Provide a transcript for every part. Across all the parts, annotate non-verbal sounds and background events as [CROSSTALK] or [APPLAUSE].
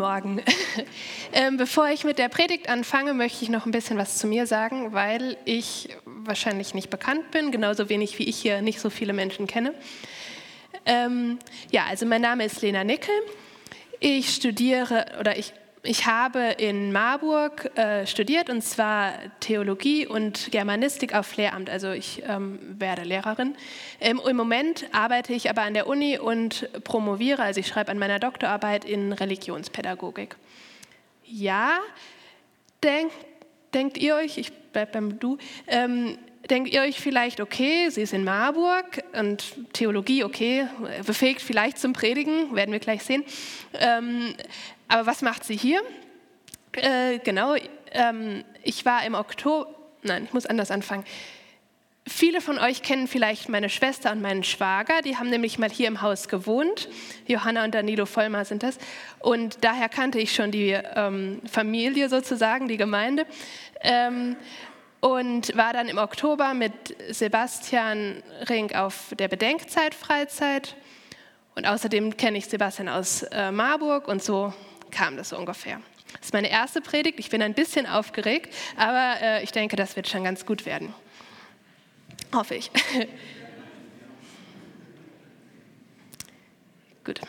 Morgen. [LAUGHS] ähm, bevor ich mit der Predigt anfange, möchte ich noch ein bisschen was zu mir sagen, weil ich wahrscheinlich nicht bekannt bin, genauso wenig wie ich hier nicht so viele Menschen kenne. Ähm, ja, also mein Name ist Lena Nickel. Ich studiere oder ich ich habe in Marburg äh, studiert und zwar Theologie und Germanistik auf Lehramt. Also ich ähm, werde Lehrerin. Ähm, Im Moment arbeite ich aber an der Uni und promoviere, also ich schreibe an meiner Doktorarbeit in Religionspädagogik. Ja, denk, denkt ihr euch, ich bleibe beim Du, ähm, denkt ihr euch vielleicht, okay, sie ist in Marburg und Theologie, okay, befähigt vielleicht zum Predigen, werden wir gleich sehen. Ähm, aber was macht sie hier? Äh, genau, ähm, ich war im Oktober, nein, ich muss anders anfangen. Viele von euch kennen vielleicht meine Schwester und meinen Schwager, die haben nämlich mal hier im Haus gewohnt. Johanna und Danilo Vollmer sind das. Und daher kannte ich schon die ähm, Familie sozusagen, die Gemeinde. Und war dann im Oktober mit Sebastian Rink auf der Bedenkzeit-Freizeit. Und außerdem kenne ich Sebastian aus äh, Marburg und so kam das so ungefähr. Das ist meine erste Predigt. Ich bin ein bisschen aufgeregt, aber äh, ich denke, das wird schon ganz gut werden. Hoffe ich. [LAUGHS] gut.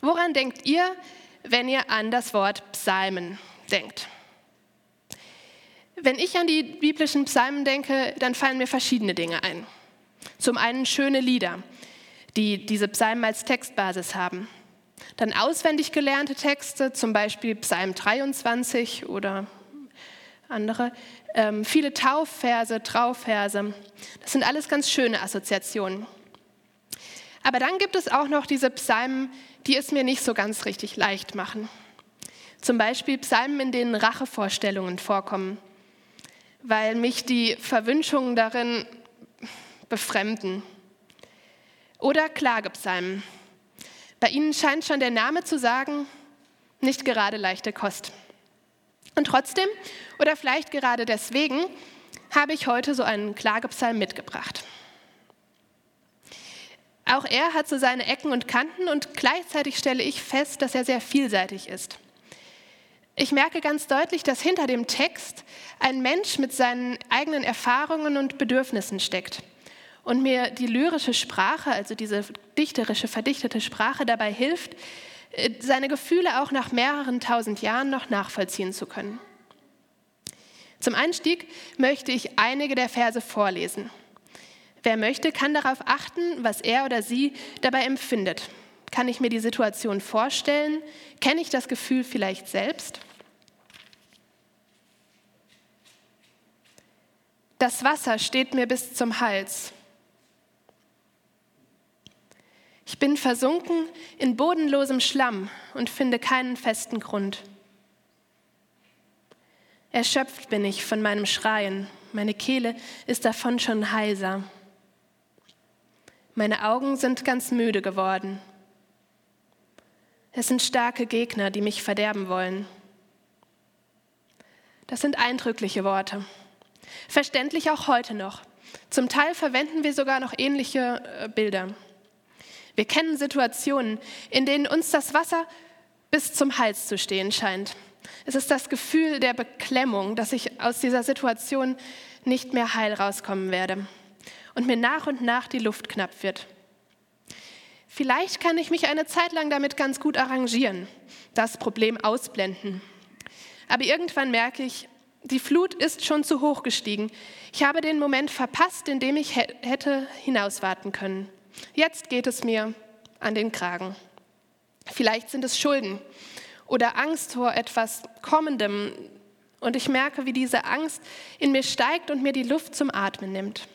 Woran denkt ihr, wenn ihr an das Wort Psalmen denkt? Wenn ich an die biblischen Psalmen denke, dann fallen mir verschiedene Dinge ein. Zum einen schöne Lieder, die diese Psalmen als Textbasis haben. Dann auswendig gelernte Texte, zum Beispiel Psalm 23 oder andere. Ähm, viele Taufverse, Traufverse. Das sind alles ganz schöne Assoziationen. Aber dann gibt es auch noch diese Psalmen, die es mir nicht so ganz richtig leicht machen. Zum Beispiel Psalmen, in denen Rachevorstellungen vorkommen, weil mich die Verwünschungen darin befremden. Oder Klagepsalmen, bei ihnen scheint schon der Name zu sagen, nicht gerade leichte Kost. Und trotzdem, oder vielleicht gerade deswegen, habe ich heute so einen Klagepsalm mitgebracht. Auch er hat so seine Ecken und Kanten und gleichzeitig stelle ich fest, dass er sehr vielseitig ist. Ich merke ganz deutlich, dass hinter dem Text ein Mensch mit seinen eigenen Erfahrungen und Bedürfnissen steckt und mir die lyrische Sprache, also diese dichterische, verdichtete Sprache dabei hilft, äh, seine Gefühle auch nach mehreren tausend Jahren noch nachvollziehen zu können. Zum Einstieg möchte ich einige der Verse vorlesen. Wer möchte, kann darauf achten, was er oder sie dabei empfindet. Kann ich mir die Situation vorstellen? Kenne ich das Gefühl vielleicht selbst? Das Wasser steht mir bis zum Hals. Ich bin versunken in bodenlosem Schlamm und finde keinen festen Grund. Erschöpft bin ich von meinem Schreien, meine Kehle ist davon schon heiser. Meine Augen sind ganz müde geworden. Es sind starke Gegner, die mich verderben wollen. Das sind eindrückliche Worte. Verständlich auch heute noch. Zum Teil verwenden wir sogar noch ähnliche äh, Bilder. Wir kennen Situationen, in denen uns das Wasser bis zum Hals zu stehen scheint. Es ist das Gefühl der Beklemmung, dass ich aus dieser Situation nicht mehr heil rauskommen werde und mir nach und nach die Luft knapp wird. Vielleicht kann ich mich eine Zeit lang damit ganz gut arrangieren, das Problem ausblenden. Aber irgendwann merke ich, die Flut ist schon zu hoch gestiegen. Ich habe den Moment verpasst, in dem ich hätte hinauswarten können. Jetzt geht es mir an den Kragen. Vielleicht sind es Schulden oder Angst vor etwas Kommendem. Und ich merke, wie diese Angst in mir steigt und mir die Luft zum Atmen nimmt.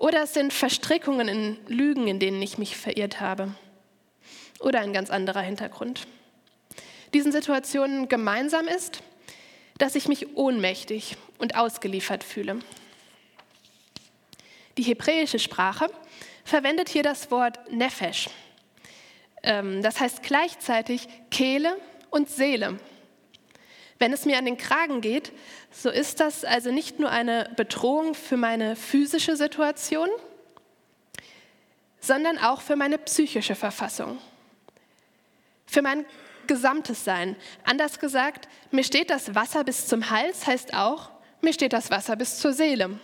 Oder es sind Verstrickungen in Lügen, in denen ich mich verirrt habe. Oder ein ganz anderer Hintergrund. Diesen Situationen gemeinsam ist, dass ich mich ohnmächtig und ausgeliefert fühle. Die hebräische Sprache verwendet hier das Wort Nefesh. Ähm, das heißt gleichzeitig Kehle und Seele. Wenn es mir an den Kragen geht, so ist das also nicht nur eine Bedrohung für meine physische Situation, sondern auch für meine psychische Verfassung. für mein gesamtes Sein. Anders gesagt, mir steht das Wasser bis zum Hals, heißt auch, mir steht das Wasser bis zur Seele.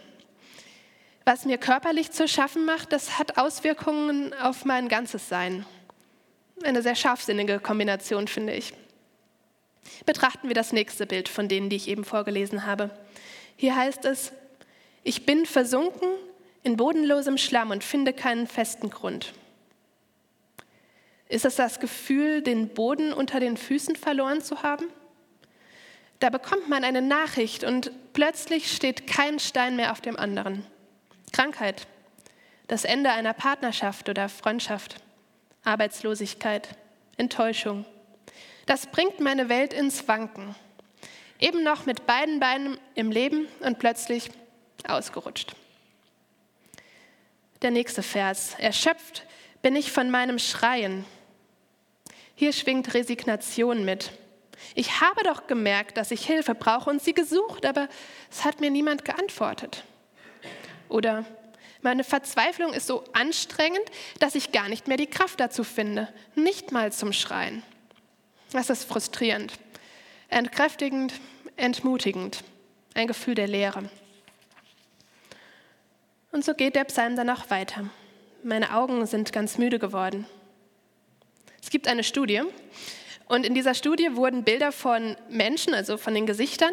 Was mir körperlich zu schaffen macht, das hat Auswirkungen auf mein ganzes Sein. Eine sehr scharfsinnige Kombination, finde ich. Betrachten wir das nächste Bild von denen, die ich eben vorgelesen habe. Hier heißt es, ich bin versunken in bodenlosem Schlamm und finde keinen festen Grund. Ist es das Gefühl, den Boden unter den Füßen verloren zu haben? Da bekommt man eine Nachricht und plötzlich steht kein Stein mehr auf dem anderen. Krankheit, das Ende einer Partnerschaft oder Freundschaft, Arbeitslosigkeit, Enttäuschung. Das bringt meine Welt ins Wanken. Eben noch mit beiden Beinen im Leben und plötzlich ausgerutscht. Der nächste Vers. Erschöpft bin ich von meinem Schreien. Hier schwingt Resignation mit. Ich habe doch gemerkt, dass ich Hilfe brauche und sie gesucht, aber es hat mir niemand geantwortet. Oder meine Verzweiflung ist so anstrengend, dass ich gar nicht mehr die Kraft dazu finde, nicht mal zum Schreien. Das ist frustrierend, entkräftigend, entmutigend, ein Gefühl der Leere. Und so geht der Psalm dann auch weiter. Meine Augen sind ganz müde geworden. Es gibt eine Studie und in dieser Studie wurden Bilder von Menschen, also von den Gesichtern,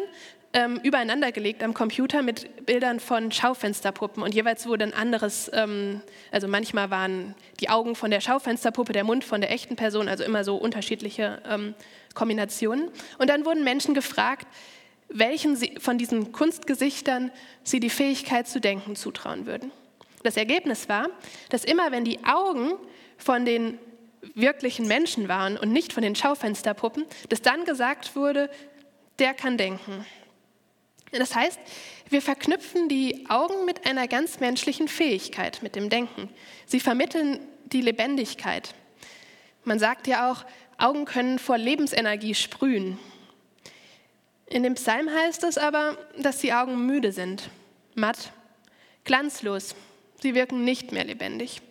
ähm, übereinander gelegt am Computer mit Bildern von Schaufensterpuppen und jeweils wurde ein anderes, ähm, also manchmal waren die Augen von der Schaufensterpuppe, der Mund von der echten Person, also immer so unterschiedliche ähm, Kombinationen. Und dann wurden Menschen gefragt, welchen sie, von diesen Kunstgesichtern sie die Fähigkeit zu denken zutrauen würden. Das Ergebnis war, dass immer wenn die Augen von den wirklichen Menschen waren und nicht von den Schaufensterpuppen, dass dann gesagt wurde, der kann denken. Das heißt, wir verknüpfen die Augen mit einer ganz menschlichen Fähigkeit, mit dem Denken. Sie vermitteln die Lebendigkeit. Man sagt ja auch, Augen können vor Lebensenergie sprühen. In dem Psalm heißt es aber, dass die Augen müde sind, matt, glanzlos. Sie wirken nicht mehr lebendig.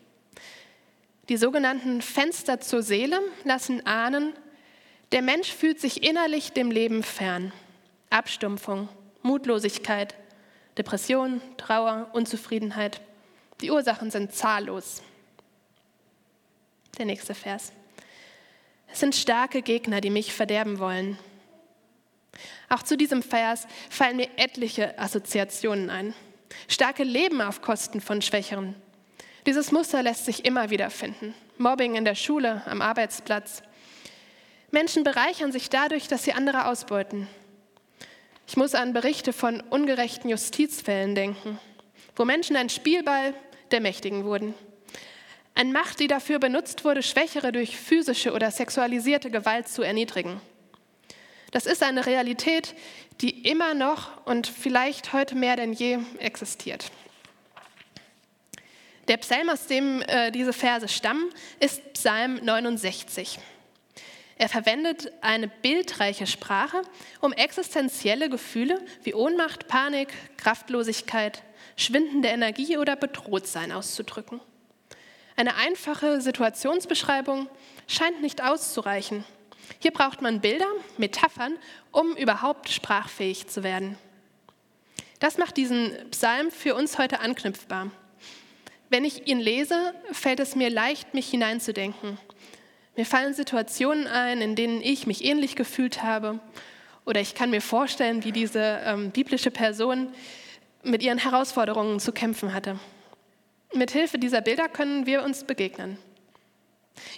Die sogenannten Fenster zur Seele lassen ahnen, der Mensch fühlt sich innerlich dem Leben fern. Abstumpfung, Mutlosigkeit, Depression, Trauer, Unzufriedenheit. Die Ursachen sind zahllos. Der nächste Vers. Es sind starke Gegner, die mich verderben wollen. Auch zu diesem Vers fallen mir etliche Assoziationen ein. Starke leben auf Kosten von Schwächeren. Dieses Muster lässt sich immer wieder finden. Mobbing in der Schule, am Arbeitsplatz. Menschen bereichern sich dadurch, dass sie andere ausbeuten. Ich muss an Berichte von ungerechten Justizfällen denken, wo Menschen ein Spielball der Mächtigen wurden. Eine Macht, die dafür benutzt wurde, Schwächere durch physische oder sexualisierte Gewalt zu erniedrigen. Das ist eine Realität, die immer noch und vielleicht heute mehr denn je existiert. Der Psalm, aus dem äh, diese Verse stammen, ist Psalm 69. Er verwendet eine bildreiche Sprache, um existenzielle Gefühle wie Ohnmacht, Panik, Kraftlosigkeit, schwindende Energie oder Bedrohtsein auszudrücken. Eine einfache Situationsbeschreibung scheint nicht auszureichen. Hier braucht man Bilder, Metaphern, um überhaupt sprachfähig zu werden. Das macht diesen Psalm für uns heute anknüpfbar. Wenn ich ihn lese, fällt es mir leicht, mich hineinzudenken mir fallen Situationen ein, in denen ich mich ähnlich gefühlt habe. Oder ich kann mir vorstellen, wie diese ähm, biblische Person mit ihren Herausforderungen zu kämpfen hatte. Mit Hilfe dieser Bilder können wir uns begegnen.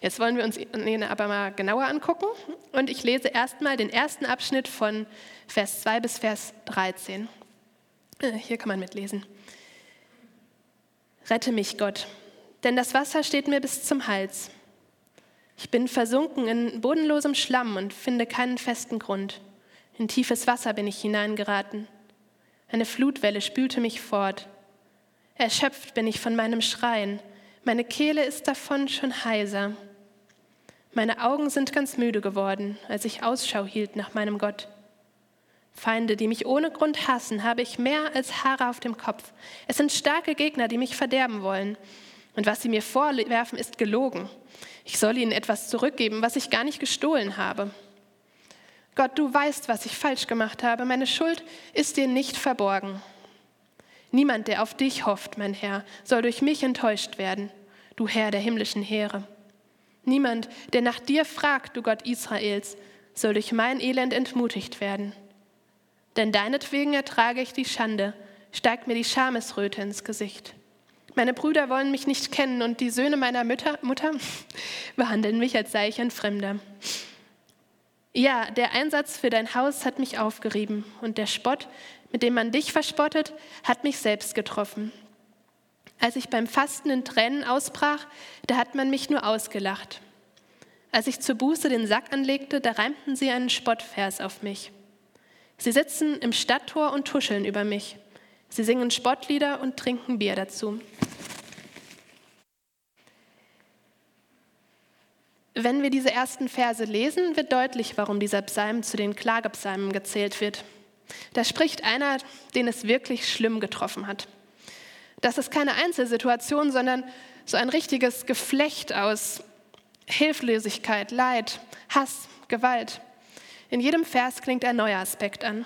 Jetzt wollen wir uns ihn aber mal genauer angucken und ich lese erstmal den ersten Abschnitt von Vers 2 bis Vers 13. Äh, hier kann man mitlesen. Rette mich, Gott, denn das Wasser steht mir bis zum Hals. Ich bin versunken in bodenlosem Schlamm und finde keinen festen Grund. In tiefes Wasser bin ich hineingeraten. Eine Flutwelle spülte mich fort. Erschöpft bin ich von meinem Schreien. Meine Kehle ist davon schon heiser. Meine Augen sind ganz müde geworden, als ich Ausschau hielt nach meinem Gott. Feinde, die mich ohne Grund hassen, habe ich mehr als Haare auf dem Kopf. Es sind starke Gegner, die mich verderben wollen. Und was sie mir vorwerfen, ist gelogen. Ich soll ihnen etwas zurückgeben, was ich gar nicht gestohlen habe. Gott, du weißt, was ich falsch gemacht habe. Meine Schuld ist dir nicht verborgen. Niemand, der auf dich hofft, mein Herr, soll durch mich enttäuscht werden, du Herr der himmlischen Heere. Niemand, der nach dir fragt, du Gott Israels, soll durch mein Elend entmutigt werden. Denn deinetwegen ertrage ich die Schande, steigt mir die Schamesröte ins Gesicht. Meine Brüder wollen mich nicht kennen und die Söhne meiner Mütter, Mutter [LAUGHS] behandeln mich, als sei ich ein Fremder. Ja, der Einsatz für dein Haus hat mich aufgerieben und der Spott, mit dem man dich verspottet, hat mich selbst getroffen. Als ich beim Fasten in Tränen ausbrach, da hat man mich nur ausgelacht. Als ich zur Buße den Sack anlegte, da reimten sie einen Spottvers auf mich. Sie sitzen im Stadttor und tuscheln über mich. Sie singen Spottlieder und trinken Bier dazu. Wenn wir diese ersten Verse lesen, wird deutlich, warum dieser Psalm zu den Klagepsalmen gezählt wird. Da spricht einer, den es wirklich schlimm getroffen hat. Das ist keine Einzelsituation, sondern so ein richtiges Geflecht aus Hilflosigkeit, Leid, Hass, Gewalt. In jedem Vers klingt ein neuer Aspekt an.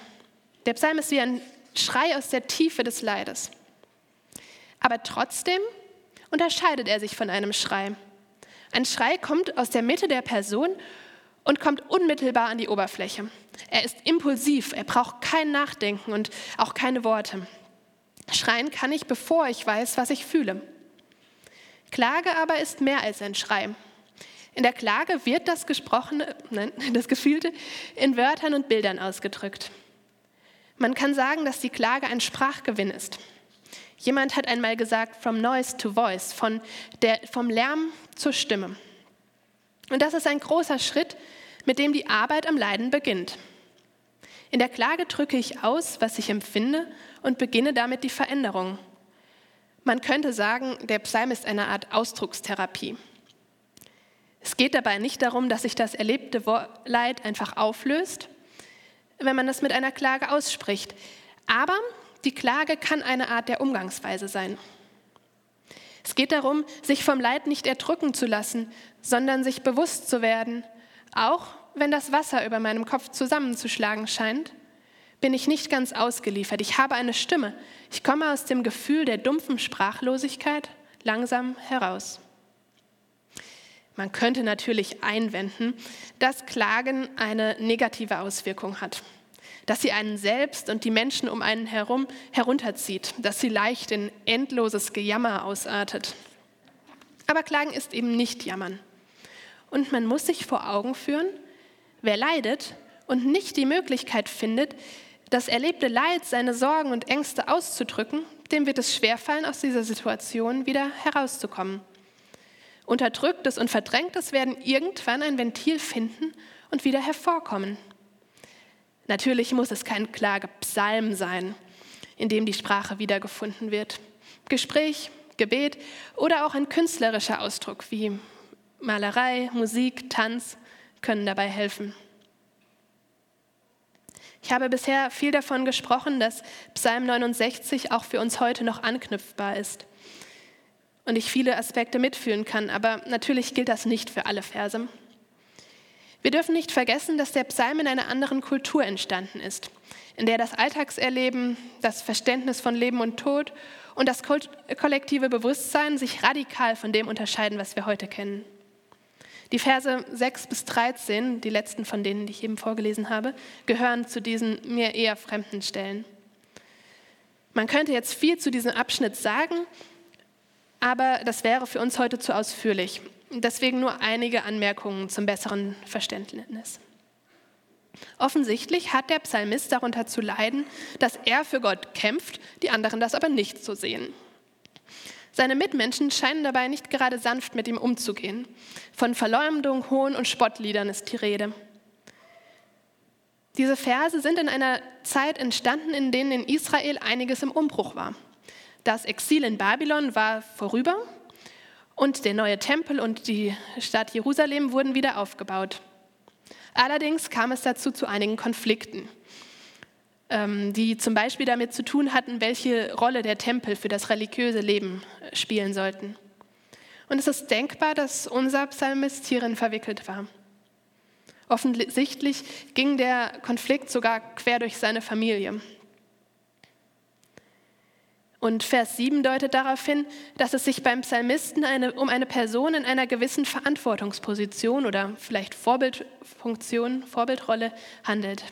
Der Psalm ist wie ein Schrei aus der Tiefe des Leides. Aber trotzdem unterscheidet er sich von einem Schrei. Ein Schrei kommt aus der Mitte der Person und kommt unmittelbar an die Oberfläche. Er ist impulsiv, er braucht kein Nachdenken und auch keine Worte. Schreien kann ich, bevor ich weiß, was ich fühle. Klage aber ist mehr als ein Schrei. In der Klage wird das Gesprochene, nein, [LAUGHS] das Gefühlte in Wörtern und Bildern ausgedrückt. Man kann sagen, dass die Klage ein Sprachgewinn ist. Jemand hat einmal gesagt, from noise to voice, von der, vom Lärm zur Stimme. Und das ist ein großer Schritt, mit dem die Arbeit am Leiden beginnt. In der Klage drücke ich aus, was ich empfinde und beginne damit die Veränderung. Man könnte sagen, der Psalm ist eine Art Ausdruckstherapie. Es geht dabei nicht darum, dass sich das erlebte Leid einfach auflöst, wenn man das mit einer Klage ausspricht. Aber die Klage kann eine Art der Umgangsweise sein. Es geht darum, sich vom Leid nicht erdrücken zu lassen, sondern sich bewusst zu werden, auch wenn das Wasser über meinem Kopf zusammenzuschlagen scheint, bin ich nicht ganz ausgeliefert. Ich habe eine Stimme. Ich komme aus dem Gefühl der dumpfen Sprachlosigkeit langsam heraus. Man könnte natürlich einwenden, dass Klagen eine negative Auswirkung hat dass sie einen selbst und die Menschen um einen herum herunterzieht, dass sie leicht in endloses Gejammer ausartet. Aber Klagen ist eben nicht Jammern. Und man muss sich vor Augen führen, wer leidet und nicht die Möglichkeit findet, das erlebte Leid, seine Sorgen und Ängste auszudrücken, dem wird es schwerfallen, aus dieser Situation wieder herauszukommen. Unterdrücktes und Verdrängtes werden irgendwann ein Ventil finden und wieder hervorkommen. Natürlich muss es kein Klagepsalm sein, in dem die Sprache wiedergefunden wird. Gespräch, Gebet oder auch ein künstlerischer Ausdruck wie Malerei, Musik, Tanz können dabei helfen. Ich habe bisher viel davon gesprochen, dass Psalm 69 auch für uns heute noch anknüpfbar ist und ich viele Aspekte mitfühlen kann, aber natürlich gilt das nicht für alle Verse. Wir dürfen nicht vergessen, dass der Psalm in einer anderen Kultur entstanden ist, in der das Alltagserleben, das Verständnis von Leben und Tod und das kollektive Bewusstsein sich radikal von dem unterscheiden, was wir heute kennen. Die Verse 6 bis 13, die letzten von denen, die ich eben vorgelesen habe, gehören zu diesen mir eher fremden Stellen. Man könnte jetzt viel zu diesem Abschnitt sagen, aber das wäre für uns heute zu ausführlich. Deswegen nur einige Anmerkungen zum besseren Verständnis. Offensichtlich hat der Psalmist darunter zu leiden, dass er für Gott kämpft, die anderen das aber nicht so sehen. Seine Mitmenschen scheinen dabei nicht gerade sanft mit ihm umzugehen. Von Verleumdung, Hohn und Spottliedern ist die Rede. Diese Verse sind in einer Zeit entstanden, in denen in Israel einiges im Umbruch war. Das Exil in Babylon war vorüber und der neue Tempel und die Stadt Jerusalem wurden wieder aufgebaut. Allerdings kam es dazu zu einigen Konflikten, ähm, die zum Beispiel damit zu tun hatten, welche Rolle der Tempel für das religiöse Leben spielen sollten. Und es ist denkbar, dass unser Psalmist hierin verwickelt war. Offensichtlich ging der Konflikt sogar quer durch seine Familie. Und Vers 7 deutet darauf hin, dass es sich beim Psalmisten eine, um eine Person in einer gewissen Verantwortungsposition oder vielleicht Vorbildfunktion, Vorbildrolle handelt.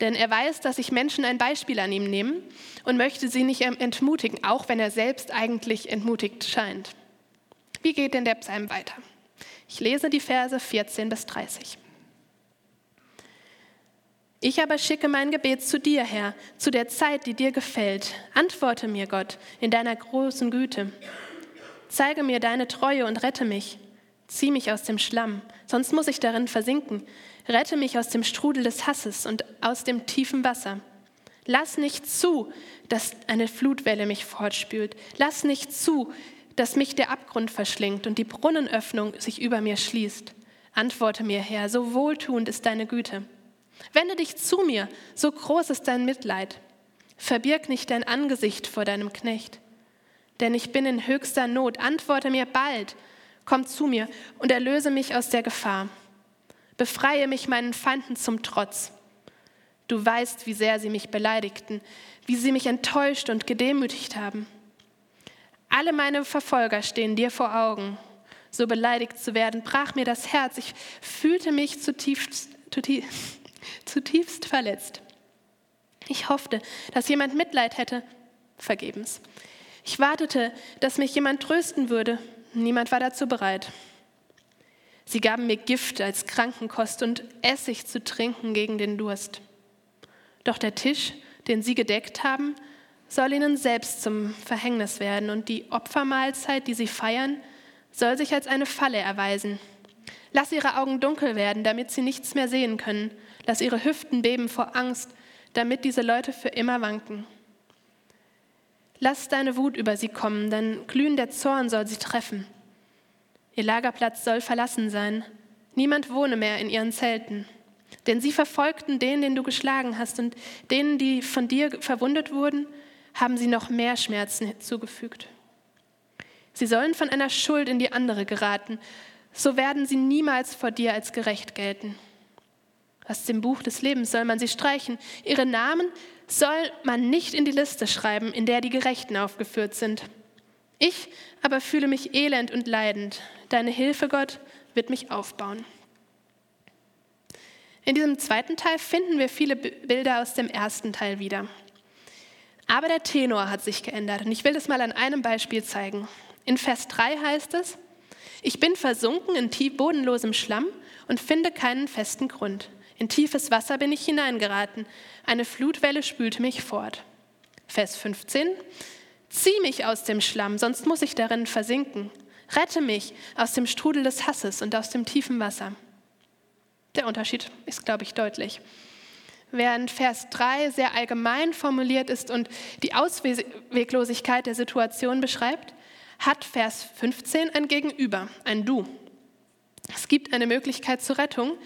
Denn er weiß, dass sich Menschen ein Beispiel an ihm nehmen und möchte sie nicht entmutigen, auch wenn er selbst eigentlich entmutigt scheint. Wie geht denn der Psalm weiter? Ich lese die Verse 14 bis 30. Ich aber schicke mein Gebet zu dir, Herr, zu der Zeit, die dir gefällt. Antworte mir, Gott, in deiner großen Güte. Zeige mir deine Treue und rette mich. Zieh mich aus dem Schlamm, sonst muss ich darin versinken. Rette mich aus dem Strudel des Hasses und aus dem tiefen Wasser. Lass nicht zu, dass eine Flutwelle mich fortspült. Lass nicht zu, dass mich der Abgrund verschlingt und die Brunnenöffnung sich über mir schließt. Antworte mir, Herr, so wohltuend ist deine Güte. Wende dich zu mir, so groß ist dein Mitleid. Verbirg nicht dein Angesicht vor deinem Knecht. Denn ich bin in höchster Not. Antworte mir bald. Komm zu mir und erlöse mich aus der Gefahr. Befreie mich meinen Feinden zum Trotz. Du weißt, wie sehr sie mich beleidigten, wie sie mich enttäuscht und gedemütigt haben. Alle meine Verfolger stehen dir vor Augen. So beleidigt zu werden, brach mir das Herz. Ich fühlte mich zutiefst, zutiefst zutiefst verletzt. Ich hoffte, dass jemand Mitleid hätte, vergebens. Ich wartete, dass mich jemand trösten würde, niemand war dazu bereit. Sie gaben mir Gift als Krankenkost und Essig zu trinken gegen den Durst. Doch der Tisch, den sie gedeckt haben, soll ihnen selbst zum Verhängnis werden und die Opfermahlzeit, die sie feiern, soll sich als eine Falle erweisen. Lass ihre Augen dunkel werden, damit sie nichts mehr sehen können Lass ihre Hüften beben vor Angst, damit diese Leute für immer wanken. Lass deine Wut über sie kommen, denn glühender Zorn soll sie treffen. Ihr Lagerplatz soll verlassen sein. Niemand wohne mehr in ihren Zelten. Denn sie verfolgten den, den du geschlagen hast, und denen, die von dir verwundet wurden, haben sie noch mehr Schmerzen zugefügt. Sie sollen von einer Schuld in die andere geraten, so werden sie niemals vor dir als gerecht gelten. Aus dem Buch des Lebens soll man sie streichen. Ihre Namen soll man nicht in die Liste schreiben, in der die Gerechten aufgeführt sind. Ich aber fühle mich elend und leidend. Deine Hilfe, Gott, wird mich aufbauen. In diesem zweiten Teil finden wir viele Bilder aus dem ersten Teil wieder. Aber der Tenor hat sich geändert und ich will das mal an einem Beispiel zeigen. In Vers 3 heißt es, ich bin versunken in tief bodenlosem Schlamm und finde keinen festen Grund. In tiefes Wasser bin ich hineingeraten. Eine Flutwelle spülte mich fort. Vers 15. Zieh mich aus dem Schlamm, sonst muss ich darin versinken. Rette mich aus dem Strudel des Hasses und aus dem tiefen Wasser. Der Unterschied ist, glaube ich, deutlich. Während Vers 3 sehr allgemein formuliert ist und die Ausweglosigkeit der Situation beschreibt, hat Vers 15 ein Gegenüber, ein Du. Es gibt eine Möglichkeit zur Rettung,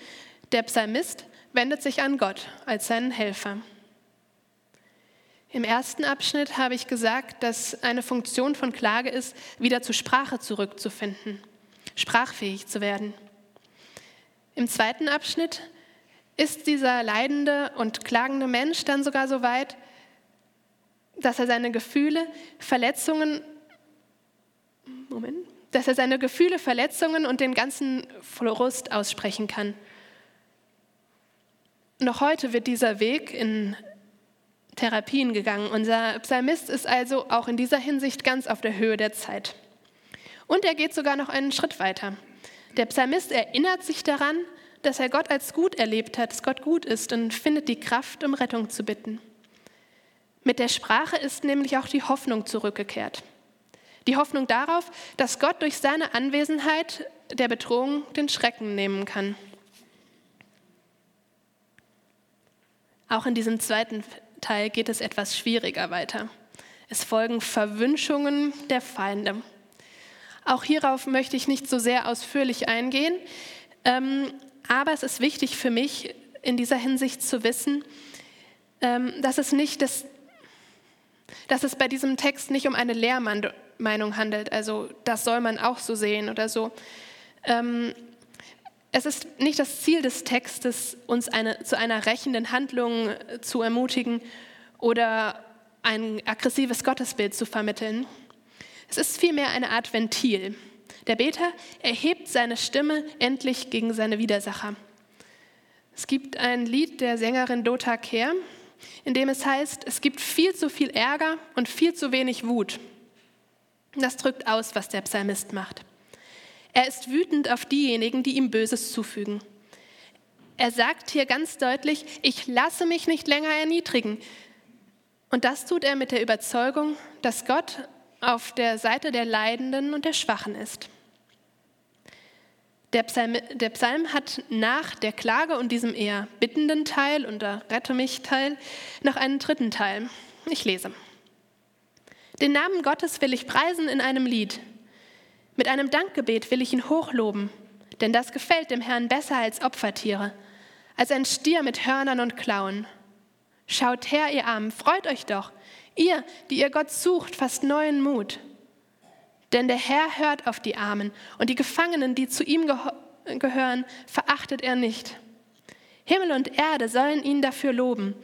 der Psalmist wendet sich an Gott als seinen Helfer. Im ersten Abschnitt habe ich gesagt, dass eine Funktion von Klage ist, wieder zur Sprache zurückzufinden, sprachfähig zu werden. Im zweiten Abschnitt ist dieser leidende und klagende Mensch dann sogar so weit, dass er seine Gefühle, Verletzungen, Moment, dass er seine Gefühle, Verletzungen und den ganzen Frust aussprechen kann. Noch heute wird dieser Weg in Therapien gegangen. Unser Psalmist ist also auch in dieser Hinsicht ganz auf der Höhe der Zeit. Und er geht sogar noch einen Schritt weiter. Der Psalmist erinnert sich daran, dass er Gott als gut erlebt hat, dass Gott gut ist und findet die Kraft, um Rettung zu bitten. Mit der Sprache ist nämlich auch die Hoffnung zurückgekehrt. Die Hoffnung darauf, dass Gott durch seine Anwesenheit der Bedrohung den Schrecken nehmen kann. Auch in diesem zweiten Teil geht es etwas schwieriger weiter. Es folgen Verwünschungen der Feinde. Auch hierauf möchte ich nicht so sehr ausführlich eingehen, ähm, aber es ist wichtig für mich in dieser Hinsicht zu wissen, ähm, dass es nicht das dass es bei diesem Text nicht um eine Meinung handelt. Also das soll man auch so sehen oder so. Ähm, es ist nicht das Ziel des Textes, uns eine, zu einer rächenden Handlung äh, zu ermutigen oder ein aggressives Gottesbild zu vermitteln. Es ist vielmehr eine Art Ventil. Der Beter erhebt seine Stimme endlich gegen seine Widersacher. Es gibt ein Lied der Sängerin Dota Kehr, in dem es heißt, es gibt viel zu viel Ärger und viel zu wenig Wut. Das drückt aus, was der Psalmist macht. Er ist wütend auf diejenigen, die ihm Böses zufügen. Er sagt hier ganz deutlich, ich lasse mich nicht länger erniedrigen. Und das tut er mit der Überzeugung, dass Gott auf der Seite der Leidenden und der Schwachen ist. Der Psalm, der Psalm, hat nach der Klage und diesem eher bittenden Teil und der Rette mich Teil noch einen dritten Teil. Ich lese. Den Namen Gottes will ich preisen in einem Lied. Mit einem Dankgebet will ich ihn hochloben, denn das gefällt dem Herrn besser als Opfertiere, als ein Stier mit Hörnern und Klauen. Schaut her, ihr Armen, freut euch doch, ihr, die ihr Gott sucht, fasst neuen Mut. Denn der Herr hört auf die Armen und die Gefangenen, die zu ihm gehören, verachtet er nicht. Himmel und Erde sollen ihn dafür loben,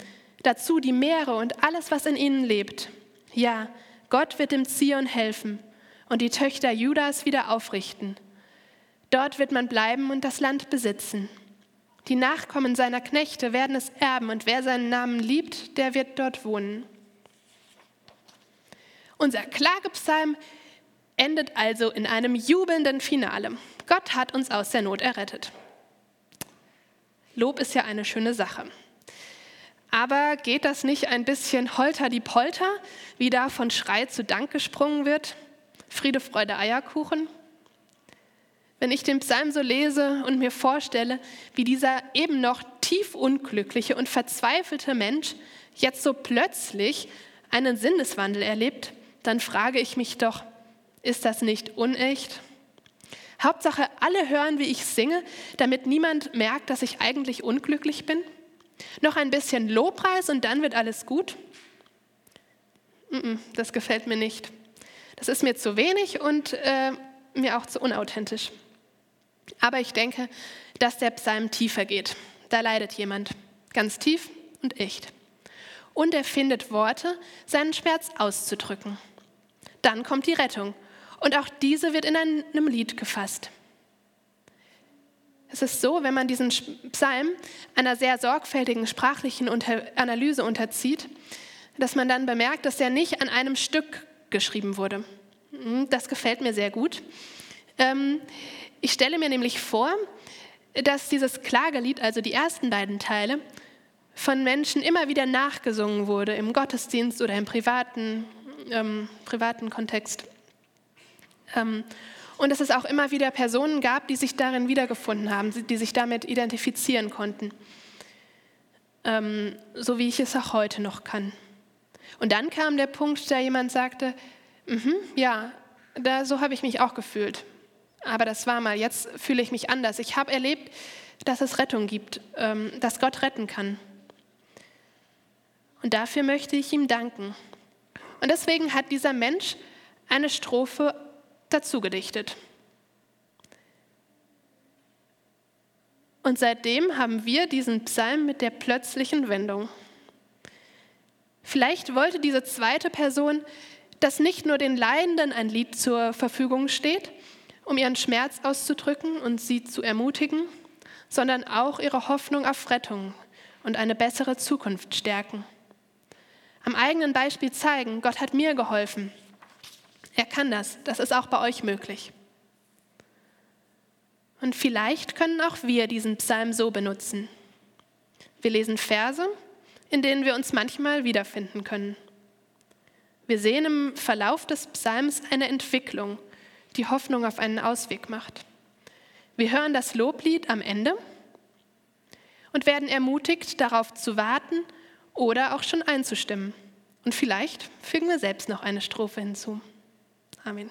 dazu die Meere und alles, was in ihnen lebt. Ja, Gott wird dem Zion helfen und die Töchter Judas wieder aufrichten. Dort wird man bleiben und das Land besitzen. Die Nachkommen seiner Knechte werden es erben und wer seinen Namen liebt, der wird dort wohnen. Unser Klagepsalm endet also in einem jubelnden Finale. Gott hat uns aus der Not errettet. Lob ist ja eine schöne Sache. Aber geht das nicht ein bisschen holter die Polter, wie da von Schrei zu Dank gesprungen wird? Friede, Freude, Eierkuchen. Wenn ich den Psalm so lese und mir vorstelle, wie dieser eben noch tief unglückliche und verzweifelte Mensch jetzt so plötzlich einen Sinneswandel erlebt, dann frage ich mich doch, ist das nicht unecht? Hauptsache, alle hören, wie ich singe, damit niemand merkt, dass ich eigentlich unglücklich bin? Noch ein bisschen Lobpreis und dann wird alles gut? Das gefällt mir nicht. Das ist mir zu wenig und äh, mir auch zu unauthentisch. Aber ich denke, dass der Psalm tiefer geht. Da leidet jemand, ganz tief und echt. Und er findet Worte, seinen Schmerz auszudrücken. Dann kommt die Rettung. Und auch diese wird in einem Lied gefasst. Es ist so, wenn man diesen Psalm einer sehr sorgfältigen sprachlichen Analyse unterzieht, dass man dann bemerkt, dass er nicht an einem Stück geschrieben wurde. Hm, das gefällt mir sehr gut. Ähm, ich stelle mir nämlich vor, dass dieses Klagelied, also die ersten beiden Teile, von Menschen immer wieder nachgesungen wurde, im Gottesdienst oder im privaten, ähm, privaten Kontext. Ähm, und dass es auch immer wieder Personen gab, die sich darin wiedergefunden haben, die sich damit identifizieren konnten. Ähm, so wie ich es auch heute noch kann. Und dann kam der Punkt, da jemand sagte, Mhm, ja, da, so habe ich mich auch gefühlt. Aber das war mal, jetzt fühle ich mich anders. Ich habe erlebt, dass es Rettung gibt, ähm, dass Gott retten kann. Und dafür möchte ich ihm danken. Und deswegen hat dieser Mensch eine Strophe dazu gedichtet. Und seitdem haben wir diesen Psalm mit der plötzlichen Wendung. Vielleicht wollte diese zweite Person dass nicht nur den Leidenden ein Lied zur Verfügung steht, um ihren Schmerz auszudrücken und sie zu ermutigen, sondern auch ihre Hoffnung auf Rettung und eine bessere Zukunft stärken. Am eigenen Beispiel zeigen, Gott hat mir geholfen. Er kann das, das ist auch bei euch möglich. Und vielleicht können auch wir diesen Psalm so benutzen. Wir lesen Verse, in denen wir uns manchmal wiederfinden können. Wir sehen im Verlauf des Psalms eine Entwicklung, die Hoffnung auf einen Ausweg macht. Wir hören das Loblied am Ende und werden ermutigt, darauf zu warten oder auch schon einzustimmen. Und vielleicht fügen wir selbst noch eine Strophe hinzu. Amen.